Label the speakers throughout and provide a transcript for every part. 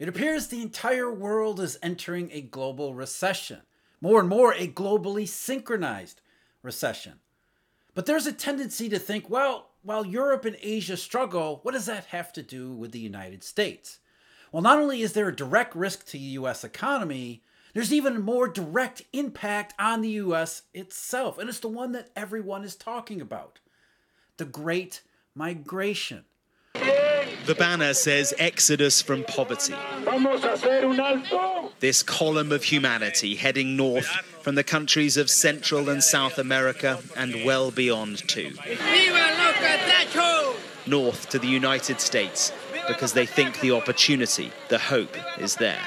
Speaker 1: It appears the entire world is entering a global recession, more and more a globally synchronized recession. But there's a tendency to think, well, while Europe and Asia struggle, what does that have to do with the United States? Well, not only is there a direct risk to the US economy, there's even more direct impact on the US itself, and it's the one that everyone is talking about the Great Migration.
Speaker 2: The banner says Exodus from poverty. This column of humanity heading north from the countries of Central and South America and well beyond too. North to the United States because they think the opportunity, the hope is there.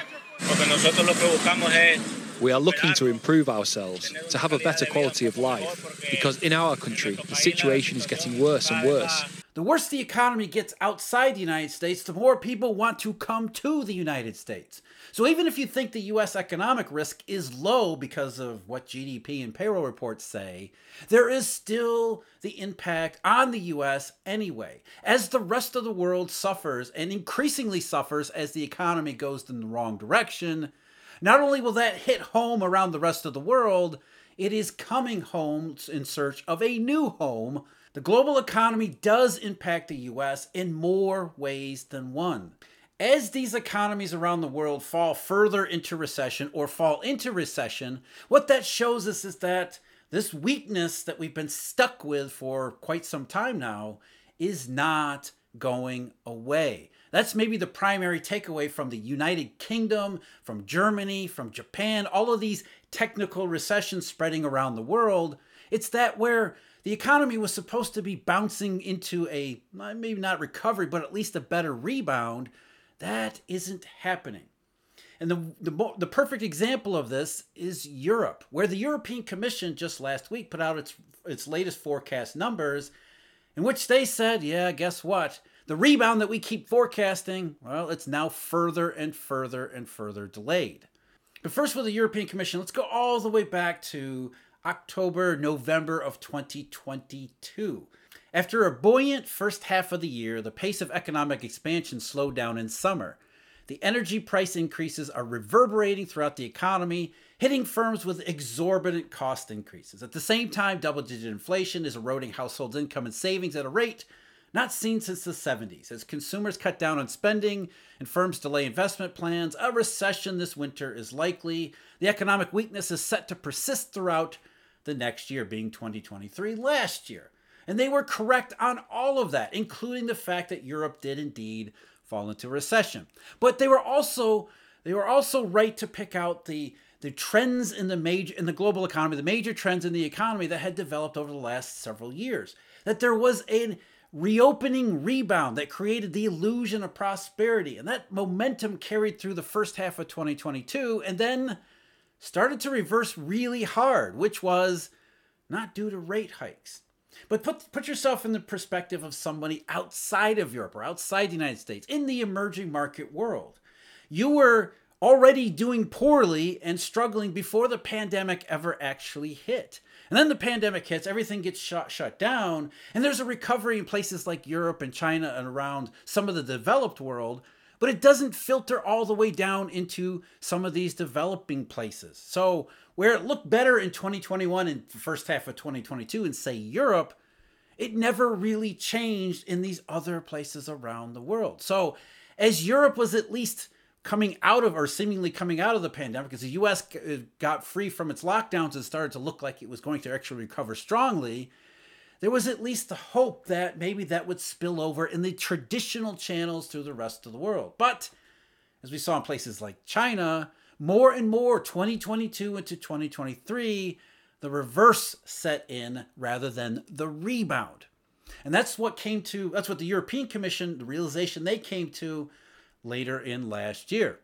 Speaker 3: We are looking to improve ourselves, to have a better quality of life, because in our country, the situation is getting worse and worse.
Speaker 1: The worse the economy gets outside the United States, the more people want to come to the United States. So even if you think the US economic risk is low because of what GDP and payroll reports say, there is still the impact on the US anyway, as the rest of the world suffers and increasingly suffers as the economy goes in the wrong direction. Not only will that hit home around the rest of the world, it is coming home in search of a new home the global economy does impact the US in more ways than one. As these economies around the world fall further into recession or fall into recession, what that shows us is that this weakness that we've been stuck with for quite some time now is not going away. That's maybe the primary takeaway from the United Kingdom, from Germany, from Japan, all of these technical recessions spreading around the world. It's that where the economy was supposed to be bouncing into a maybe not recovery, but at least a better rebound. That isn't happening. And the, the, the perfect example of this is Europe, where the European Commission just last week put out its, its latest forecast numbers, in which they said, yeah, guess what? The rebound that we keep forecasting, well, it's now further and further and further delayed. But first, with the European Commission, let's go all the way back to October, November of 2022. After a buoyant first half of the year, the pace of economic expansion slowed down in summer. The energy price increases are reverberating throughout the economy, hitting firms with exorbitant cost increases. At the same time, double digit inflation is eroding households' income and savings at a rate not seen since the 70s. As consumers cut down on spending and firms delay investment plans, a recession this winter is likely. The economic weakness is set to persist throughout the next year being 2023 last year. And they were correct on all of that, including the fact that Europe did indeed fall into recession. But they were also they were also right to pick out the the trends in the major in the global economy, the major trends in the economy that had developed over the last several years. That there was a reopening rebound that created the illusion of prosperity. And that momentum carried through the first half of 2022 and then started to reverse really hard, which was not due to rate hikes. But put, put yourself in the perspective of somebody outside of Europe or outside the United States, in the emerging market world. You were already doing poorly and struggling before the pandemic ever actually hit. And then the pandemic hits, everything gets shut, shut down, and there's a recovery in places like Europe and China and around some of the developed world but it doesn't filter all the way down into some of these developing places. So, where it looked better in 2021 and the first half of 2022 in, say, Europe, it never really changed in these other places around the world. So, as Europe was at least coming out of or seemingly coming out of the pandemic, as the US uh, got free from its lockdowns and started to look like it was going to actually recover strongly, there was at least the hope that maybe that would spill over in the traditional channels to the rest of the world. But as we saw in places like China, more and more 2022 into 2023, the reverse set in rather than the rebound. And that's what came to, that's what the European Commission, the realization they came to later in last year.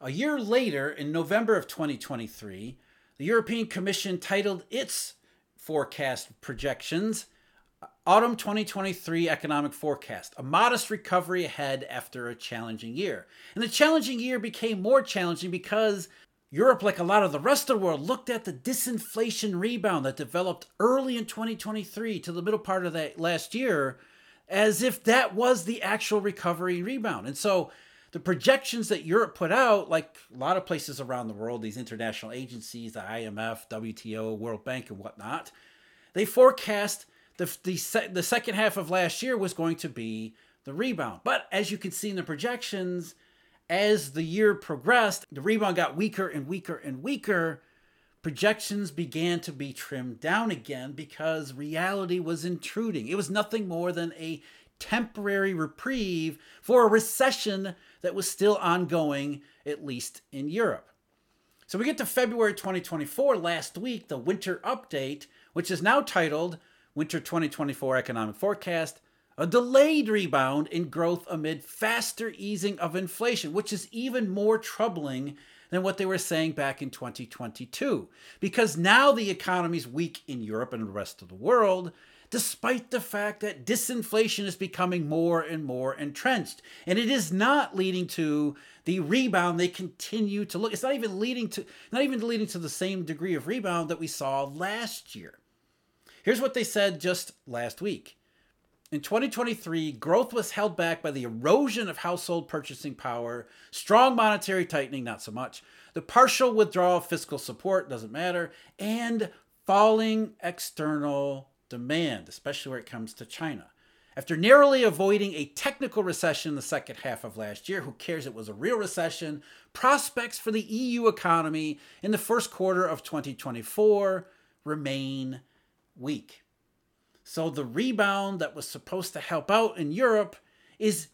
Speaker 1: A year later, in November of 2023, the European Commission titled its forecast projections Autumn 2023 Economic Forecast, a modest recovery ahead after a challenging year. And the challenging year became more challenging because Europe, like a lot of the rest of the world, looked at the disinflation rebound that developed early in 2023 to the middle part of that last year as if that was the actual recovery rebound. And so the projections that Europe put out, like a lot of places around the world, these international agencies, the IMF, WTO, World Bank, and whatnot, they forecast the, the, the second half of last year was going to be the rebound. But as you can see in the projections, as the year progressed, the rebound got weaker and weaker and weaker. Projections began to be trimmed down again because reality was intruding. It was nothing more than a temporary reprieve for a recession that was still ongoing, at least in Europe. So we get to February 2024 last week, the winter update, which is now titled Winter 2024 Economic Forecast a delayed rebound in growth amid faster easing of inflation, which is even more troubling than what they were saying back in 2022. Because now the economy's weak in Europe and the rest of the world, despite the fact that disinflation is becoming more and more entrenched. And it is not leading to the rebound they continue to look. It's not even leading to not even leading to the same degree of rebound that we saw last year. Here's what they said just last week. In 2023, growth was held back by the erosion of household purchasing power, strong monetary tightening, not so much, the partial withdrawal of fiscal support, doesn't matter, and falling external demand, especially where it comes to China. After narrowly avoiding a technical recession in the second half of last year, who cares it was a real recession, prospects for the EU economy in the first quarter of 2024 remain weak. So the rebound that was supposed to help out in Europe is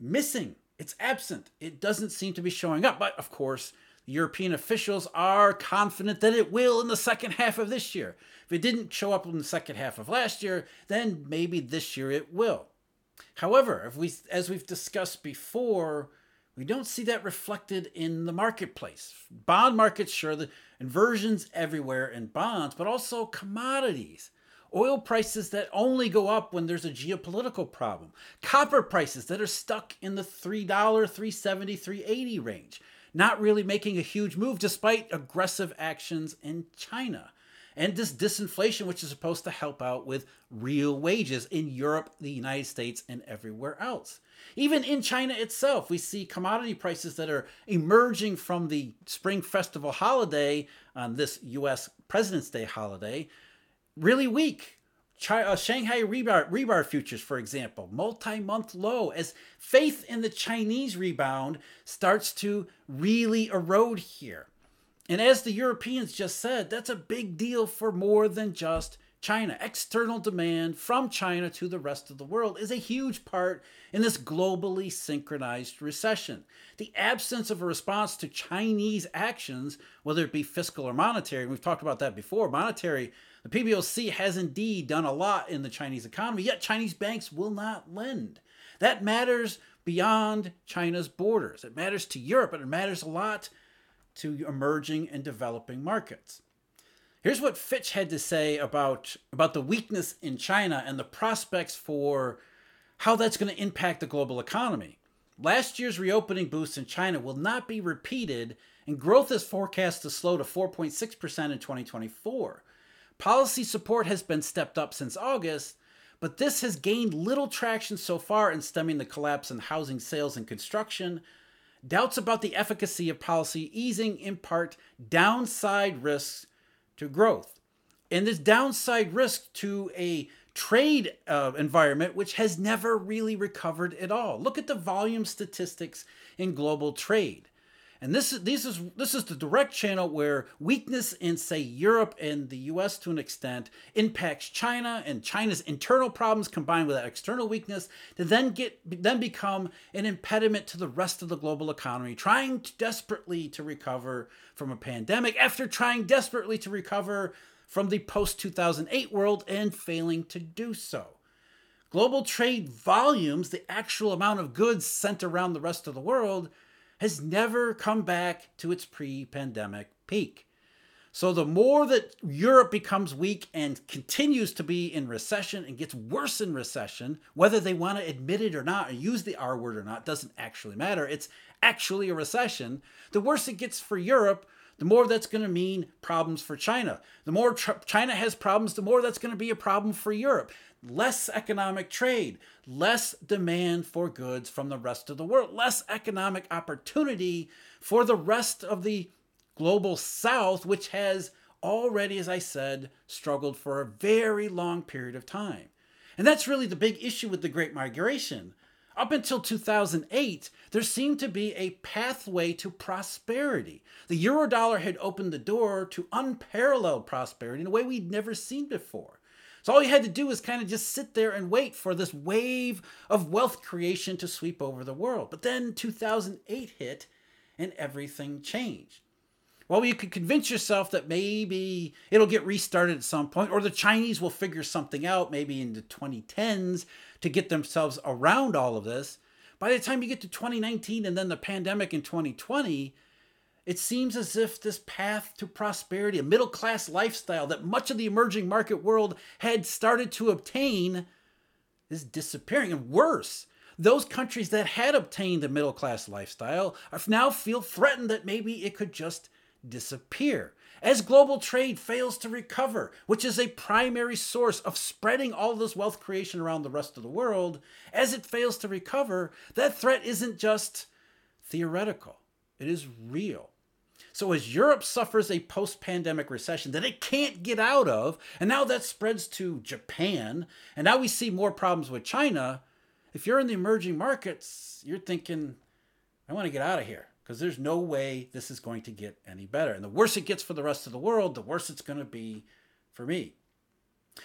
Speaker 1: missing. It's absent. It doesn't seem to be showing up. But of course, European officials are confident that it will in the second half of this year. If it didn't show up in the second half of last year, then maybe this year it will. However, if we, as we've discussed before, we don't see that reflected in the marketplace. Bond markets, sure, the inversions everywhere in bonds, but also commodities oil prices that only go up when there's a geopolitical problem, copper prices that are stuck in the $3, 370, 380 range, not really making a huge move despite aggressive actions in China. And this disinflation, which is supposed to help out with real wages in Europe, the United States, and everywhere else. Even in China itself, we see commodity prices that are emerging from the Spring Festival holiday on this US President's Day holiday really weak. Uh, Shanghai rebar, rebar futures, for example, multi month low as faith in the Chinese rebound starts to really erode here. And as the Europeans just said, that's a big deal for more than just China. External demand from China to the rest of the world is a huge part in this globally synchronized recession. The absence of a response to Chinese actions, whether it be fiscal or monetary, we've talked about that before, monetary the PBOC has indeed done a lot in the Chinese economy, yet Chinese banks will not lend. That matters beyond China's borders. It matters to Europe, and it matters a lot to emerging and developing markets. Here's what Fitch had to say about, about the weakness in China and the prospects for how that's going to impact the global economy. Last year's reopening boost in China will not be repeated, and growth is forecast to slow to 4.6% in 2024. Policy support has been stepped up since August, but this has gained little traction so far in stemming the collapse in housing sales and construction. Doubts about the efficacy of policy easing impart downside risks to growth. And this downside risk to a trade uh, environment which has never really recovered at all. Look at the volume statistics in global trade. And this is this is this is the direct channel where weakness in say Europe and the US to an extent impacts China and China's internal problems combined with that external weakness to then get then become an impediment to the rest of the global economy trying to desperately to recover from a pandemic after trying desperately to recover from the post 2008 world and failing to do so. Global trade volumes, the actual amount of goods sent around the rest of the world, has never come back to its pre pandemic peak. So, the more that Europe becomes weak and continues to be in recession and gets worse in recession, whether they want to admit it or not, or use the R word or not, doesn't actually matter. It's actually a recession. The worse it gets for Europe, the more that's going to mean problems for China. The more tr- China has problems, the more that's going to be a problem for Europe. Less economic trade, less demand for goods from the rest of the world, less economic opportunity for the rest of the global south, which has already, as I said, struggled for a very long period of time. And that's really the big issue with the Great Migration. Up until 2008, there seemed to be a pathway to prosperity. The eurodollar had opened the door to unparalleled prosperity in a way we'd never seen before. So all you had to do was kind of just sit there and wait for this wave of wealth creation to sweep over the world. But then 2008 hit and everything changed. Well, you could convince yourself that maybe it'll get restarted at some point, or the Chinese will figure something out maybe in the 2010s to get themselves around all of this. By the time you get to 2019 and then the pandemic in 2020, it seems as if this path to prosperity, a middle class lifestyle that much of the emerging market world had started to obtain, is disappearing. And worse, those countries that had obtained the middle class lifestyle now feel threatened that maybe it could just disappear. As global trade fails to recover, which is a primary source of spreading all this wealth creation around the rest of the world, as it fails to recover, that threat isn't just theoretical, it is real. So, as Europe suffers a post pandemic recession that it can't get out of, and now that spreads to Japan, and now we see more problems with China, if you're in the emerging markets, you're thinking, I want to get out of here because there's no way this is going to get any better. And the worse it gets for the rest of the world, the worse it's going to be for me.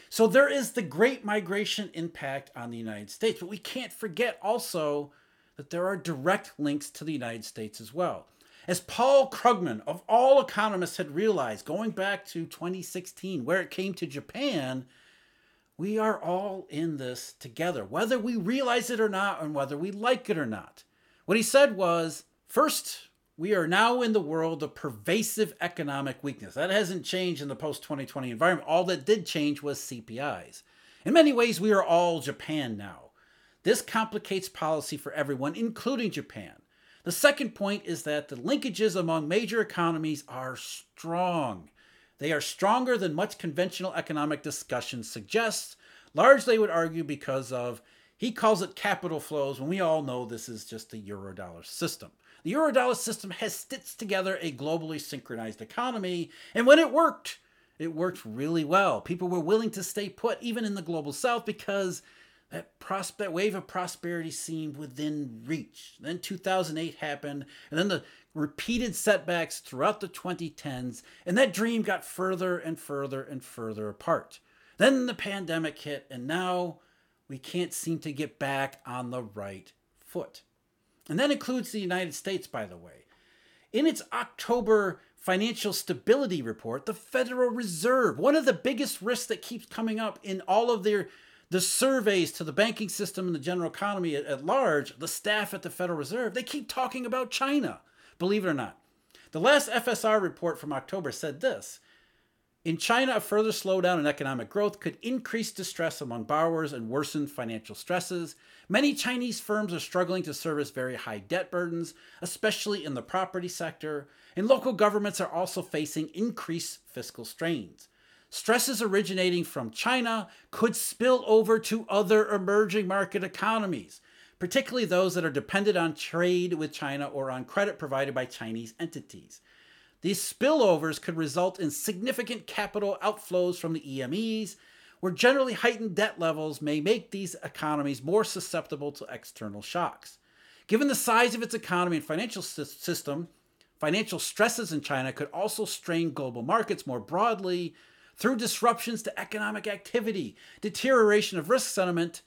Speaker 1: So there is the great migration impact on the United States, but we can't forget also that there are direct links to the United States as well. As Paul Krugman, of all economists, had realized going back to 2016, where it came to Japan, we are all in this together, whether we realize it or not, and whether we like it or not. What he said was First, we are now in the world of pervasive economic weakness. That hasn't changed in the post 2020 environment. All that did change was CPIs. In many ways, we are all Japan now. This complicates policy for everyone, including Japan. The second point is that the linkages among major economies are strong. They are stronger than much conventional economic discussion suggests, largely, would argue, because of, he calls it capital flows, when we all know this is just the eurodollar system. The Eurodollar system has stitched together a globally synchronized economy, and when it worked, it worked really well. People were willing to stay put even in the global south because that prospect wave of prosperity seemed within reach. Then 2008 happened, and then the repeated setbacks throughout the 2010s, and that dream got further and further and further apart. Then the pandemic hit, and now we can't seem to get back on the right foot. And that includes the United States, by the way. In its October financial stability report, the Federal Reserve, one of the biggest risks that keeps coming up in all of their the surveys to the banking system and the general economy at, at large, the staff at the Federal Reserve, they keep talking about China, believe it or not. The last FSR report from October said this in China, a further slowdown in economic growth could increase distress among borrowers and worsen financial stresses. Many Chinese firms are struggling to service very high debt burdens, especially in the property sector, and local governments are also facing increased fiscal strains. Stresses originating from China could spill over to other emerging market economies, particularly those that are dependent on trade with China or on credit provided by Chinese entities. These spillovers could result in significant capital outflows from the EMEs, where generally heightened debt levels may make these economies more susceptible to external shocks. Given the size of its economy and financial system, financial stresses in China could also strain global markets more broadly through disruptions to economic activity, deterioration of risk sentiment,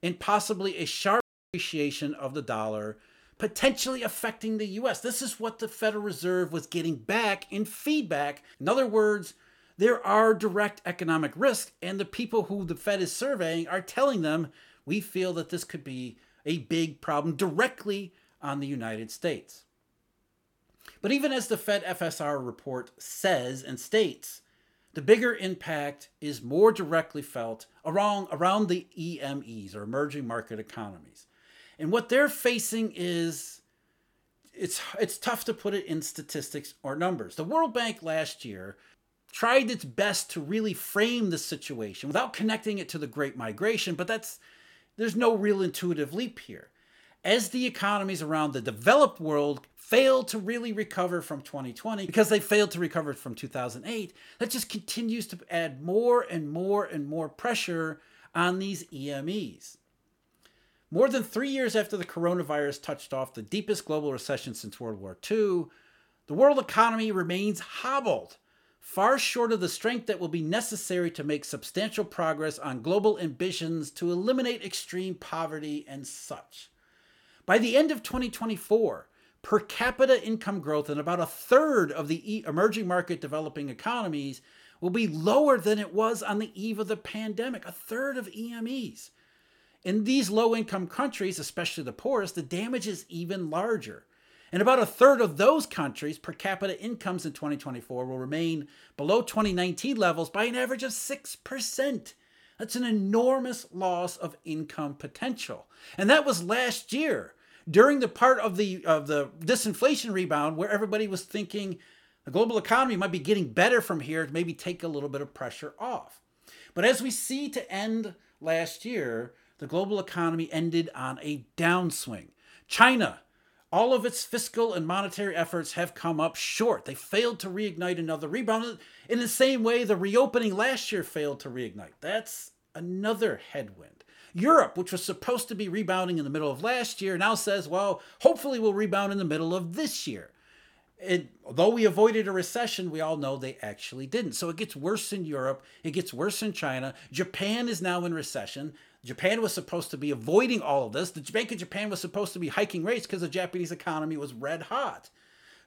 Speaker 1: and possibly a sharp appreciation of the dollar potentially affecting the US. This is what the Federal Reserve was getting back in feedback. In other words, there are direct economic risks, and the people who the Fed is surveying are telling them we feel that this could be a big problem directly on the United States. But even as the Fed FSR report says and states, the bigger impact is more directly felt around, around the EMEs or emerging market economies. And what they're facing is it's it's tough to put it in statistics or numbers. The World Bank last year tried its best to really frame the situation without connecting it to the Great Migration, but that's there's no real intuitive leap here. As the economies around the developed world failed to really recover from 2020 because they failed to recover from 2008, that just continues to add more and more and more pressure on these EMEs. More than three years after the coronavirus touched off the deepest global recession since World War II, the world economy remains hobbled, far short of the strength that will be necessary to make substantial progress on global ambitions to eliminate extreme poverty and such. By the end of 2024, per capita income growth in about a third of the emerging market developing economies will be lower than it was on the eve of the pandemic, a third of EMEs. In these low income countries, especially the poorest, the damage is even larger. In about a third of those countries, per capita incomes in 2024 will remain below 2019 levels by an average of 6%. That's an enormous loss of income potential. And that was last year during the part of the of the disinflation rebound where everybody was thinking the global economy might be getting better from here to maybe take a little bit of pressure off. But as we see to end last year, the global economy ended on a downswing. China, all of its fiscal and monetary efforts have come up short. They failed to reignite another rebound in the same way the reopening last year failed to reignite. That's another headwind. Europe, which was supposed to be rebounding in the middle of last year, now says, well, hopefully we'll rebound in the middle of this year. It, although we avoided a recession, we all know they actually didn't. So it gets worse in Europe. It gets worse in China. Japan is now in recession. Japan was supposed to be avoiding all of this. The Bank of Japan was supposed to be hiking rates because the Japanese economy was red hot.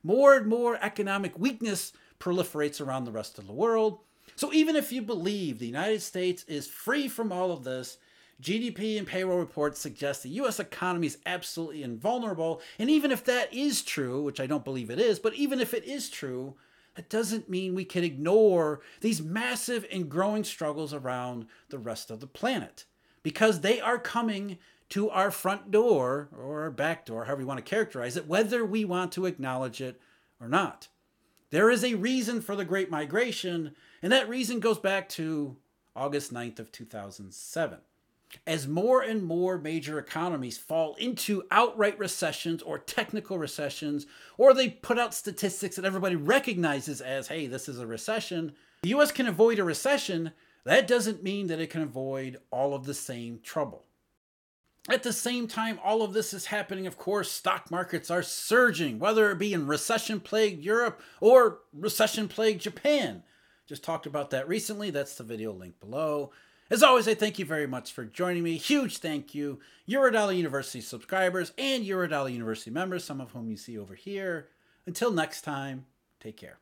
Speaker 1: More and more economic weakness proliferates around the rest of the world. So even if you believe the United States is free from all of this, GDP and payroll reports suggest the US economy is absolutely invulnerable. And even if that is true, which I don't believe it is, but even if it is true, that doesn't mean we can ignore these massive and growing struggles around the rest of the planet because they are coming to our front door or our back door, however you want to characterize it, whether we want to acknowledge it or not. There is a reason for the Great Migration, and that reason goes back to August 9th of 2007. As more and more major economies fall into outright recessions or technical recessions, or they put out statistics that everybody recognizes as, hey, this is a recession, the US can avoid a recession that doesn't mean that it can avoid all of the same trouble. At the same time, all of this is happening, of course, stock markets are surging, whether it be in recession plagued Europe or recession plagued Japan. Just talked about that recently. That's the video link below. As always, I thank you very much for joining me. Huge thank you, Eurodollar University subscribers and Eurodollar University members, some of whom you see over here. Until next time, take care.